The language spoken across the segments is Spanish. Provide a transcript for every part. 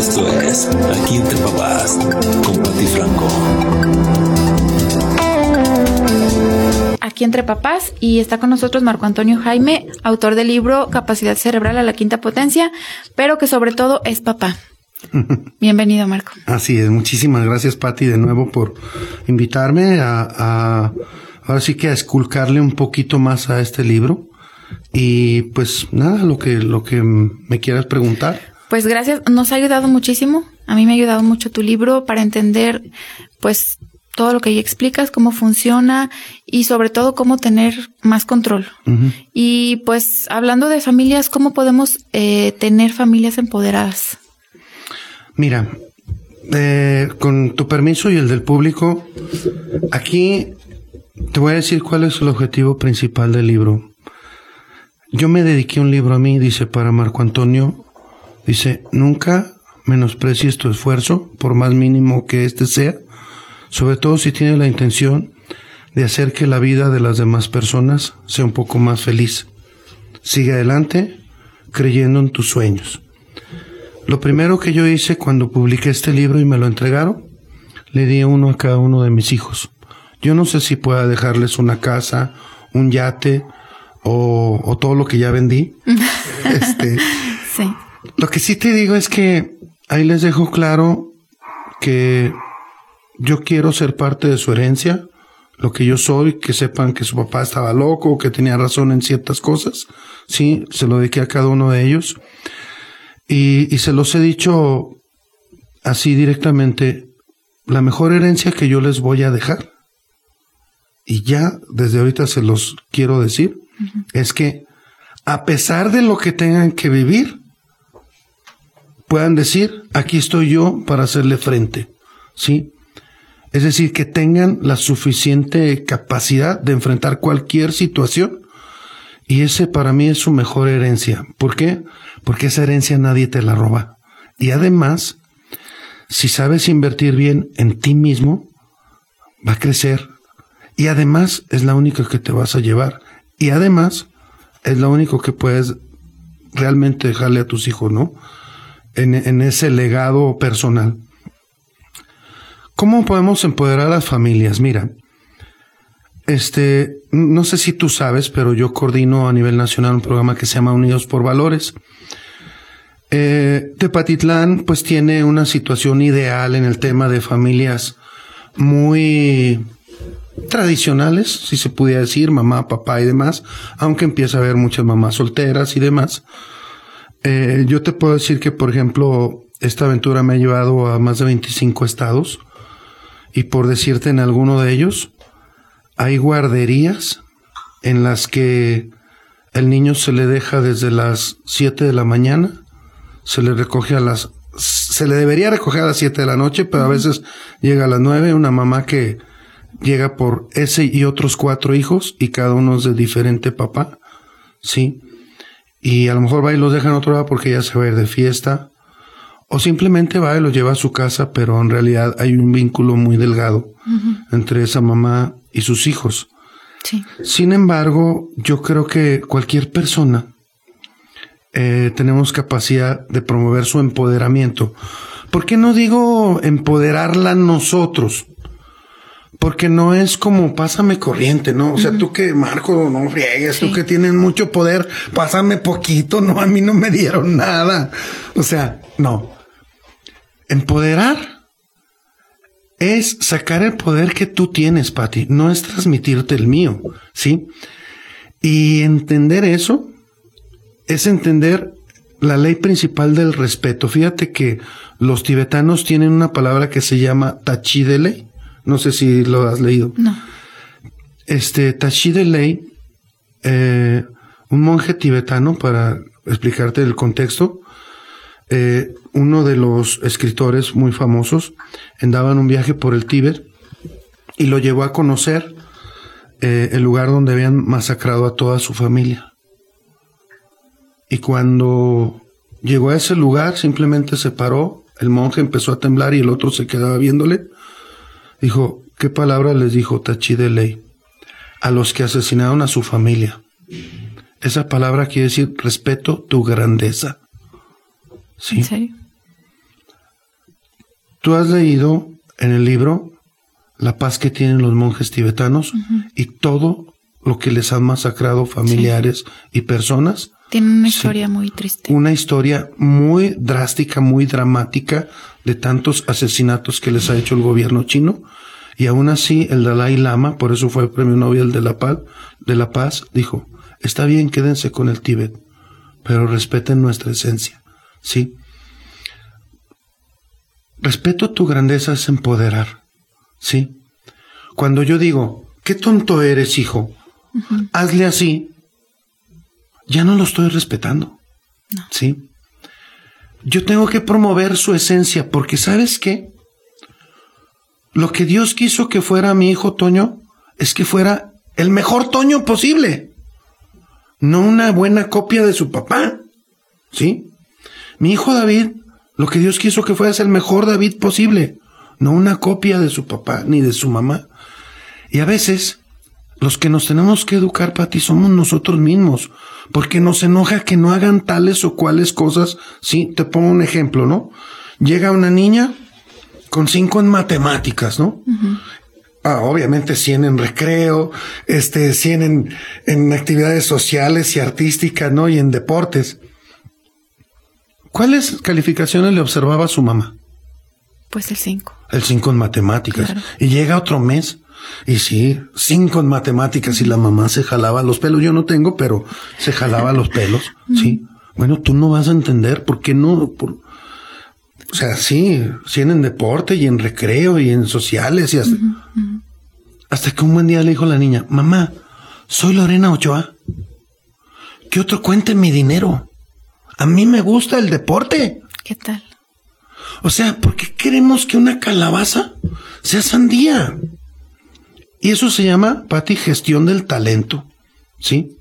Esto es Aquí entre papás con Pati Franco. Aquí entre papás y está con nosotros Marco Antonio Jaime, autor del libro Capacidad Cerebral a la Quinta Potencia, pero que sobre todo es papá. Bienvenido, Marco. Así es, muchísimas gracias, Patti, de nuevo por invitarme a, a, ahora sí que a esculcarle un poquito más a este libro. Y pues nada, lo que, lo que me quieras preguntar. Pues gracias, nos ha ayudado muchísimo. A mí me ha ayudado mucho tu libro para entender, pues, todo lo que ahí explicas, cómo funciona y sobre todo cómo tener más control. Y pues hablando de familias, ¿cómo podemos eh, tener familias empoderadas? Mira, eh, con tu permiso y el del público, aquí te voy a decir cuál es el objetivo principal del libro. Yo me dediqué un libro a mí, dice para Marco Antonio, dice, nunca menosprecies tu esfuerzo, por más mínimo que éste sea, sobre todo si tienes la intención de hacer que la vida de las demás personas sea un poco más feliz. Sigue adelante creyendo en tus sueños. Lo primero que yo hice cuando publiqué este libro y me lo entregaron, le di uno a cada uno de mis hijos. Yo no sé si pueda dejarles una casa, un yate, o, todo lo que ya vendí. este, sí. Lo que sí te digo es que ahí les dejo claro que yo quiero ser parte de su herencia, lo que yo soy, que sepan que su papá estaba loco, que tenía razón en ciertas cosas. Sí, se lo dediqué a cada uno de ellos. Y, y se los he dicho así directamente, la mejor herencia que yo les voy a dejar, y ya desde ahorita se los quiero decir, es que a pesar de lo que tengan que vivir, puedan decir, aquí estoy yo para hacerle frente, ¿sí? Es decir, que tengan la suficiente capacidad de enfrentar cualquier situación. Y ese para mí es su mejor herencia. ¿Por qué? Porque esa herencia nadie te la roba. Y además, si sabes invertir bien en ti mismo, va a crecer. Y además es la única que te vas a llevar. Y además, es lo único que puedes realmente dejarle a tus hijos, ¿no? En, ese legado personal. ¿Cómo podemos empoderar a las familias? Mira, este, no sé si tú sabes, pero yo coordino a nivel nacional un programa que se llama Unidos por Valores. Eh, Tepatitlán, pues tiene una situación ideal en el tema de familias muy tradicionales, si se pudiera decir, mamá, papá y demás, aunque empieza a haber muchas mamás solteras y demás. Eh, yo te puedo decir que, por ejemplo, esta aventura me ha llevado a más de 25 estados y por decirte en alguno de ellos, hay guarderías en las que el niño se le deja desde las 7 de la mañana, se le recoge a las se le debería recoger a las 7 de la noche, pero a veces llega a las 9, una mamá que llega por ese y otros cuatro hijos y cada uno es de diferente papá, ¿sí? Y a lo mejor va y los deja en otro lado porque ya se va a ir de fiesta. O simplemente va y los lleva a su casa, pero en realidad hay un vínculo muy delgado entre esa mamá y sus hijos. Sí. Sin embargo, yo creo que cualquier persona eh, tenemos capacidad de promover su empoderamiento. ¿Por qué no digo empoderarla nosotros? Porque no es como pásame corriente, ¿no? O sea, tú que Marco, no friegues, tú que tienes mucho poder, pásame poquito, no, a mí no me dieron nada. O sea, no. Empoderar es sacar el poder que tú tienes, Patti, no es transmitirte el mío, ¿sí? Y entender eso es entender la ley principal del respeto. Fíjate que los tibetanos tienen una palabra que se llama tachi de ley no sé si lo has leído. No. Este, Tashi de Ley, eh, un monje tibetano, para explicarte el contexto, eh, uno de los escritores muy famosos, andaba en un viaje por el Tíbet y lo llevó a conocer eh, el lugar donde habían masacrado a toda su familia. Y cuando llegó a ese lugar, simplemente se paró, el monje empezó a temblar y el otro se quedaba viéndole Dijo, ¿qué palabra les dijo Tachi de ley? A los que asesinaron a su familia. Esa palabra quiere decir respeto tu grandeza. ¿Sí? ¿En serio? tú has leído en el libro la paz que tienen los monjes tibetanos y todo lo que les han masacrado familiares y personas. Tienen una historia muy triste. Una historia muy drástica, muy dramática de tantos asesinatos que les ha hecho el gobierno chino. Y aún así el Dalai Lama, por eso fue el Premio Nobel de la Paz, de la Paz dijo, está bien, quédense con el Tíbet, pero respeten nuestra esencia. ¿Sí? Respeto tu grandeza es empoderar. ¿Sí? Cuando yo digo, qué tonto eres, hijo, hazle así, ya no lo estoy respetando. ¿Sí? Yo tengo que promover su esencia porque ¿sabes qué? Lo que Dios quiso que fuera mi hijo Toño es que fuera el mejor Toño posible, no una buena copia de su papá. ¿Sí? Mi hijo David, lo que Dios quiso que fuera es el mejor David posible, no una copia de su papá ni de su mamá. Y a veces los que nos tenemos que educar, Pati, somos nosotros mismos, porque nos enoja que no hagan tales o cuales cosas. Sí, te pongo un ejemplo, ¿no? Llega una niña con cinco en matemáticas, ¿no? Ah, obviamente 100 en recreo, este, 100 en, en actividades sociales y artísticas, ¿no? Y en deportes. ¿Cuáles calificaciones le observaba a su mamá? Pues el 5. El 5 en matemáticas. Y llega otro mes y sí, cinco en matemáticas y la mamá se jalaba los pelos. Yo no tengo, pero se jalaba los pelos. Sí. Bueno, tú no vas a entender por qué no. o sea, sí, sí en deporte y en recreo y en sociales y hasta, hasta que un buen día le dijo la niña, mamá, soy Lorena Ochoa. ¿Qué otro cuente mi dinero? A mí me gusta el deporte. ¿Qué tal? O sea, ¿por qué queremos que una calabaza sea sandía? Y eso se llama, Pati, gestión del talento. ¿Sí?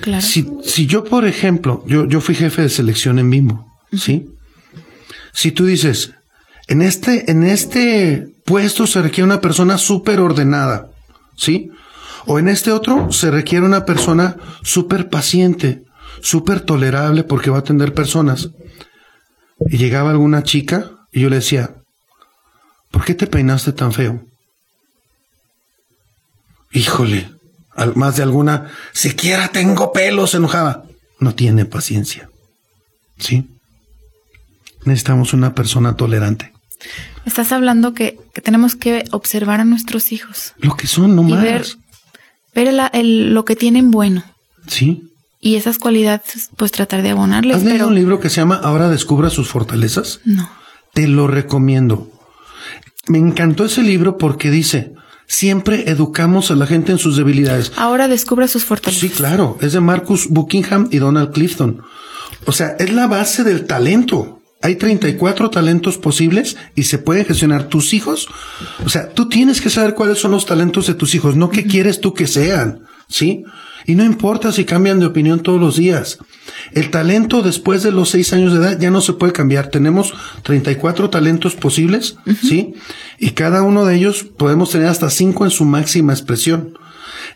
Claro. Si, si yo, por ejemplo, yo, yo fui jefe de selección en Bimbo, ¿sí? Si tú dices, en este, en este puesto se requiere una persona súper ordenada, ¿sí? O en este otro se requiere una persona súper paciente, súper tolerable porque va a atender personas. Y llegaba alguna chica y yo le decía, ¿por qué te peinaste tan feo? Híjole, al más de alguna, siquiera tengo pelos, se enojaba. No tiene paciencia. ¿Sí? Necesitamos una persona tolerante. Estás hablando que, tenemos que observar a nuestros hijos. Lo que son, no más. Ver, ver lo que tienen bueno. Sí. Y esas cualidades, pues tratar de abonarles. ¿Has leído un libro que se llama Ahora descubra sus fortalezas? No. Te lo recomiendo. Me encantó ese libro porque dice, siempre educamos a la gente en sus debilidades. Ahora descubre sus fortalezas. Sí, claro. Es de Marcus Buckingham y Donald Clifton. O sea, es la base del talento. Hay 34 talentos posibles y se pueden gestionar tus hijos. O sea, tú tienes que saber cuáles son los talentos de tus hijos, no qué quieres tú que sean. ¿Sí? Y no importa si cambian de opinión todos los días. El talento después de los seis años de edad ya no se puede cambiar. Tenemos 34 talentos posibles, ¿sí? Y cada uno de ellos podemos tener hasta cinco en su máxima expresión.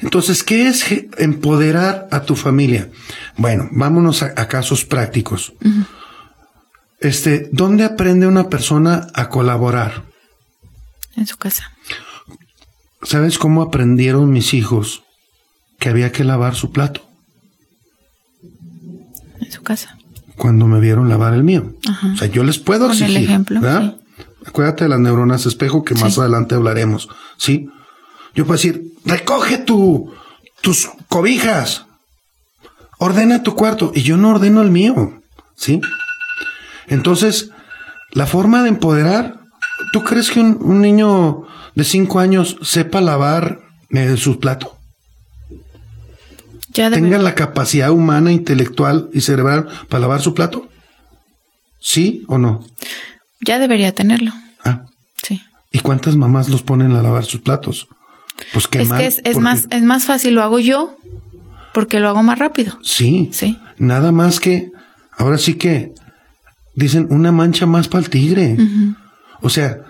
Entonces, ¿qué es empoderar a tu familia? Bueno, vámonos a, casos prácticos. Este, ¿dónde aprende una persona a colaborar? En su casa. ¿Sabes cómo aprendieron mis hijos que había que lavar su plato? En su casa. Cuando me vieron lavar el mío. O sea, yo les puedo Con el ejemplo. Acuérdate de las neuronas espejo que más adelante hablaremos. Sí. Yo puedo decir, recoge tu, tus cobijas. Ordena tu cuarto. Y yo no ordeno el mío. Sí. Entonces, la forma de empoderar, ¿tú crees que un, niño de cinco años sepa lavar eh, su plato? Tenga la capacidad humana, intelectual y cerebral para lavar su plato? ¿Sí o no? Ya debería tenerlo. Ah. Sí. ¿Y cuántas mamás los ponen a lavar sus platos? Pues qué es mal. Que es, más, es más fácil, lo hago yo porque lo hago más rápido. Sí. Sí. Nada más que, ahora sí que, dicen una mancha más para el tigre. O sea,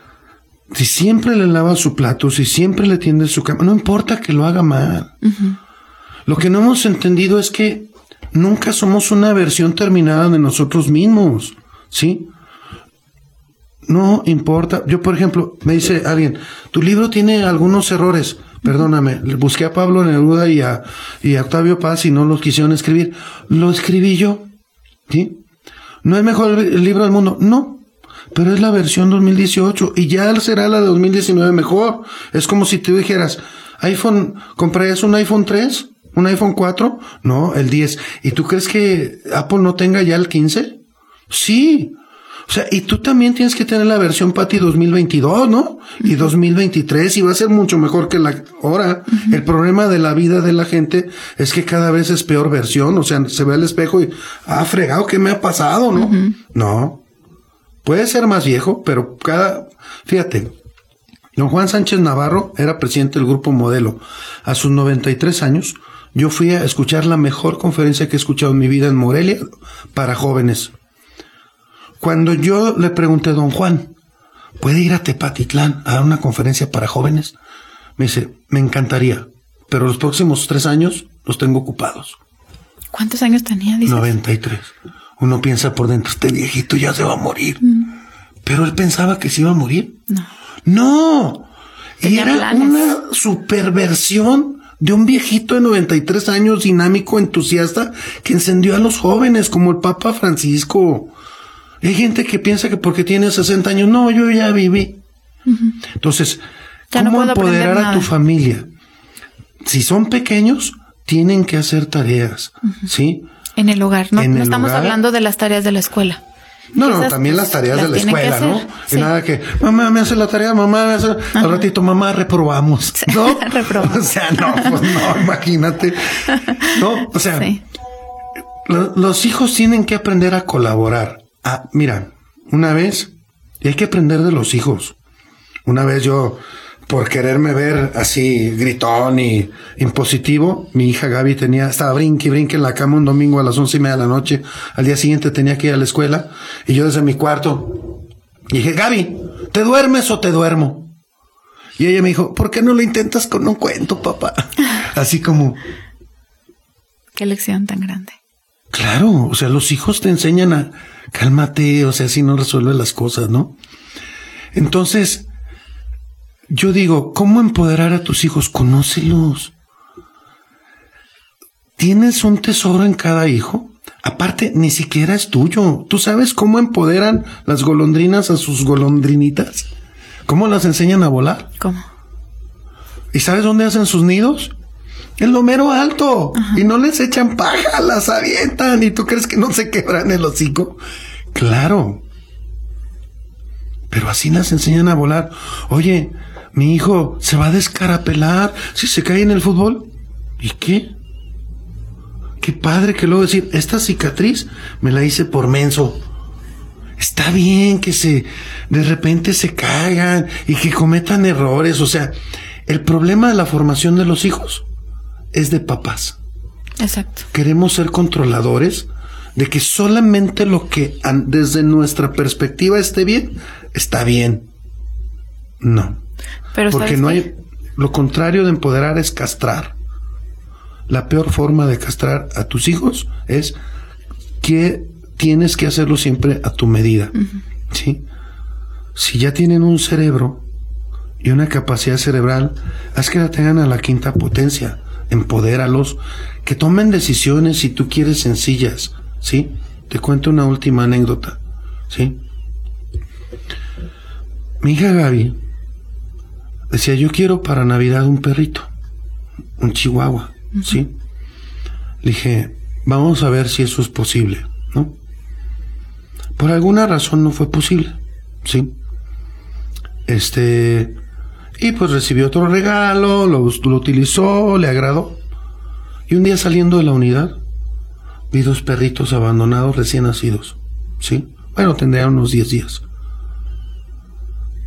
si siempre le lava su plato, si siempre le tiende su cama, no importa que lo haga mal. Lo que no hemos entendido es que nunca somos una versión terminada de nosotros mismos, ¿sí? No importa. Yo, por ejemplo, me dice alguien, tu libro tiene algunos errores. Perdóname, busqué a Pablo Neruda y a, y a Octavio Paz y no los quisieron escribir. Lo escribí yo. ¿Sí? ¿No es mejor el libro del mundo? No. Pero es la versión 2018 y ya será la de 2019 mejor. Es como si te dijeras, iPhone, ¿comprarías un iPhone 3? ¿Un iPhone 4? No, el 10. ¿Y tú crees que Apple no tenga ya el 15? Sí. O sea, y tú también tienes que tener la versión Patty 2022, ¿no? Y 2023 y va a ser mucho mejor que la ahora. El problema de la vida de la gente es que cada vez es peor versión. O sea, se ve al espejo y, ah, fregado, ¿qué me ha pasado, no? No. Puede ser más viejo, pero cada, fíjate, don Juan Sánchez Navarro era presidente del grupo Modelo. A sus 93 años, yo fui a escuchar la mejor conferencia que he escuchado en mi vida en Morelia para jóvenes. Cuando yo le pregunté a don Juan, ¿puede ir a Tepatitlán a dar una conferencia para jóvenes? Me dice, me encantaría, pero los próximos tres años los tengo ocupados. ¿Cuántos años tenía? Dices? 93. Uno piensa por dentro, este viejito ya se va a morir. Mm. Pero él pensaba que se iba a morir. No. No. Y era una superversión de un viejito de 93 años, dinámico, entusiasta, que encendió a los jóvenes, como el Papa Francisco. Hay gente que piensa que porque tiene 60 años, no, yo ya viví. Entonces, ¿cómo empoderar a tu familia? Si son pequeños, tienen que hacer tareas, ¿sí? En el hogar, no, no estamos hablando de las tareas de la escuela. No, no, también las tareas de la escuela, ¿no? Y nada que, mamá me hace la tarea, mamá me hace, al ratito, mamá reprobamos, ¿no? reprobamos. O sea, no, pues no, imagínate. No, o sea, los hijos tienen que aprender a colaborar. Ah, mira, una vez, y hay que aprender de los hijos. Una vez yo por quererme ver así gritón y impositivo. Mi hija Gaby tenía, estaba brinque y brinque en la cama un domingo a las once y media de la noche. Al día siguiente tenía que ir a la escuela y yo desde mi cuarto dije, Gaby, ¿te duermes o te duermo? Y ella me dijo, ¿por qué no lo intentas con un cuento, papá? Así como... Qué lección tan grande. Claro, o sea, los hijos te enseñan a cálmate, o sea, si no resuelves las cosas, ¿no? Entonces, yo digo, ¿cómo empoderar a tus hijos? Conócelos. Tienes un tesoro en cada hijo. Aparte, ni siquiera es tuyo. ¿Tú sabes cómo empoderan las golondrinas a sus golondrinitas? ¿Cómo las enseñan a volar? ¿Cómo? ¿Y sabes dónde hacen sus nidos? En lo mero alto. Y no les echan paja, las avientan. ¿Y tú crees que no se quebran el hocico? Claro. Pero así las enseñan a volar. Oye, mi hijo se va a descarapelar si se cae en el fútbol. ¿Y qué? Qué padre que luego decir, esta cicatriz me la hice por menso. Está bien que se de repente se caigan y que cometan errores, o sea, el problema de la formación de los hijos es de papás. Exacto. Queremos ser controladores de que solamente lo que desde nuestra perspectiva esté bien, está bien. No. Porque no hay. Lo contrario de empoderar es castrar. La peor forma de castrar a tus hijos es que tienes que hacerlo siempre a tu medida. ¿sí? Si ya tienen un cerebro y una capacidad cerebral, haz que la tengan a la quinta potencia. Empodéralos, que tomen decisiones si tú quieres sencillas. ¿sí? Te cuento una última anécdota. ¿sí? Mi hija Gaby decía, yo quiero para Navidad un perrito, un chihuahua, ¿sí? Le dije, vamos a ver si eso es posible, ¿no? Por alguna razón no fue posible, ¿sí? Este, y pues recibió otro regalo, lo, lo utilizó, le agradó. Y un día saliendo de la unidad, vi dos perritos abandonados recién nacidos, ¿sí? Bueno, tendrían unos 10 días.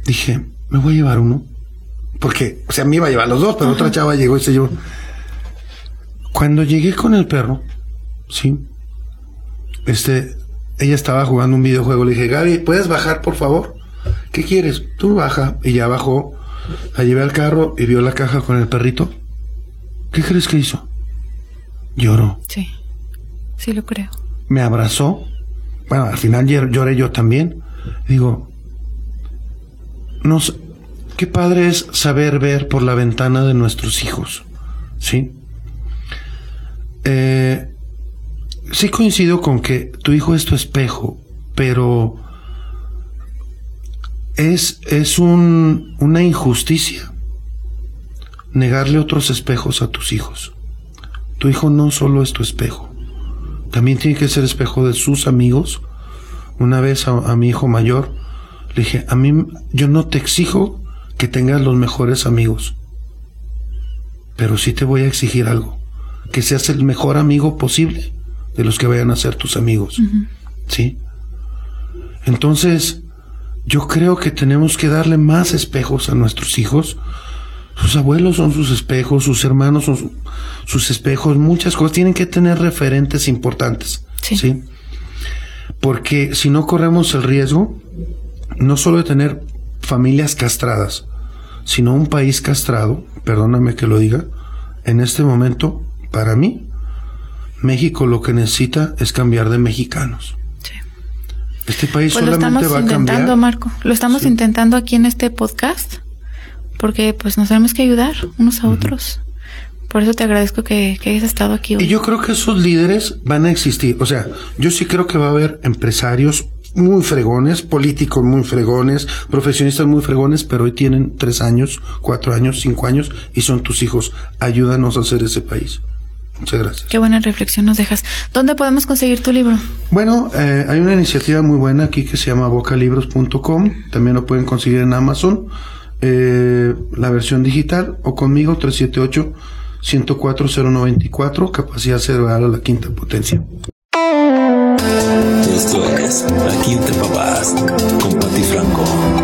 Dije, me voy a llevar uno porque, o sea, me iba a llevar los dos, pero otra chava llegó y se llevó. Cuando llegué con el perro, sí, este, ella estaba jugando un videojuego. Le dije, Gaby, ¿puedes bajar, por favor? ¿Qué quieres? Tú baja. Y ya bajó. La llevé al carro y vio la caja con el perrito. ¿Qué crees que hizo? Lloró. Sí, sí lo creo. Me abrazó. Bueno, al final lloré yo también. Digo, nos, qué padre es saber ver por la ventana de nuestros hijos, ¿sí? Eh, sí coincido con que tu hijo es tu espejo, pero es, es un, una injusticia negarle otros espejos a tus hijos. Tu hijo no solo es tu espejo, también tiene que ser espejo de sus amigos. Una vez a, mi hijo mayor le dije, a mí yo no te exijo que tengas los mejores amigos, pero sí te voy a exigir algo, que seas el mejor amigo posible de los que vayan a ser tus amigos. ¿Sí? Entonces, yo creo que tenemos que darle más espejos a nuestros hijos. Sus abuelos son sus espejos, sus hermanos son sus espejos, muchas cosas. Tienen que tener referentes importantes. Sí. Porque si no corremos el riesgo, no solo de tener familias castradas, sino un país castrado, perdóname que lo diga, en este momento, para mí, México lo que necesita es cambiar de mexicanos. Este país pues solamente va a cambiar. Marco. Lo estamos intentando aquí en este podcast porque pues nos tenemos que ayudar unos a otros. Por eso te agradezco que, hayas estado aquí hoy. Y yo creo que esos líderes van a existir. O sea, yo sí creo que va a haber empresarios muy fregones, políticos muy fregones, profesionistas muy fregones, pero hoy tienen tres años, cuatro años, cinco años y son tus hijos. Ayúdanos a hacer ese país. Muchas gracias. Qué buena reflexión nos dejas. ¿Dónde podemos conseguir tu libro? Bueno, eh, hay una iniciativa muy buena aquí que se llama bocalibros.com. También lo pueden conseguir en Amazon, eh, la versión digital, o conmigo 378 104094, capacidad cerebral a la quinta potencia. Esto es Aquí entre papás con Pati Franco.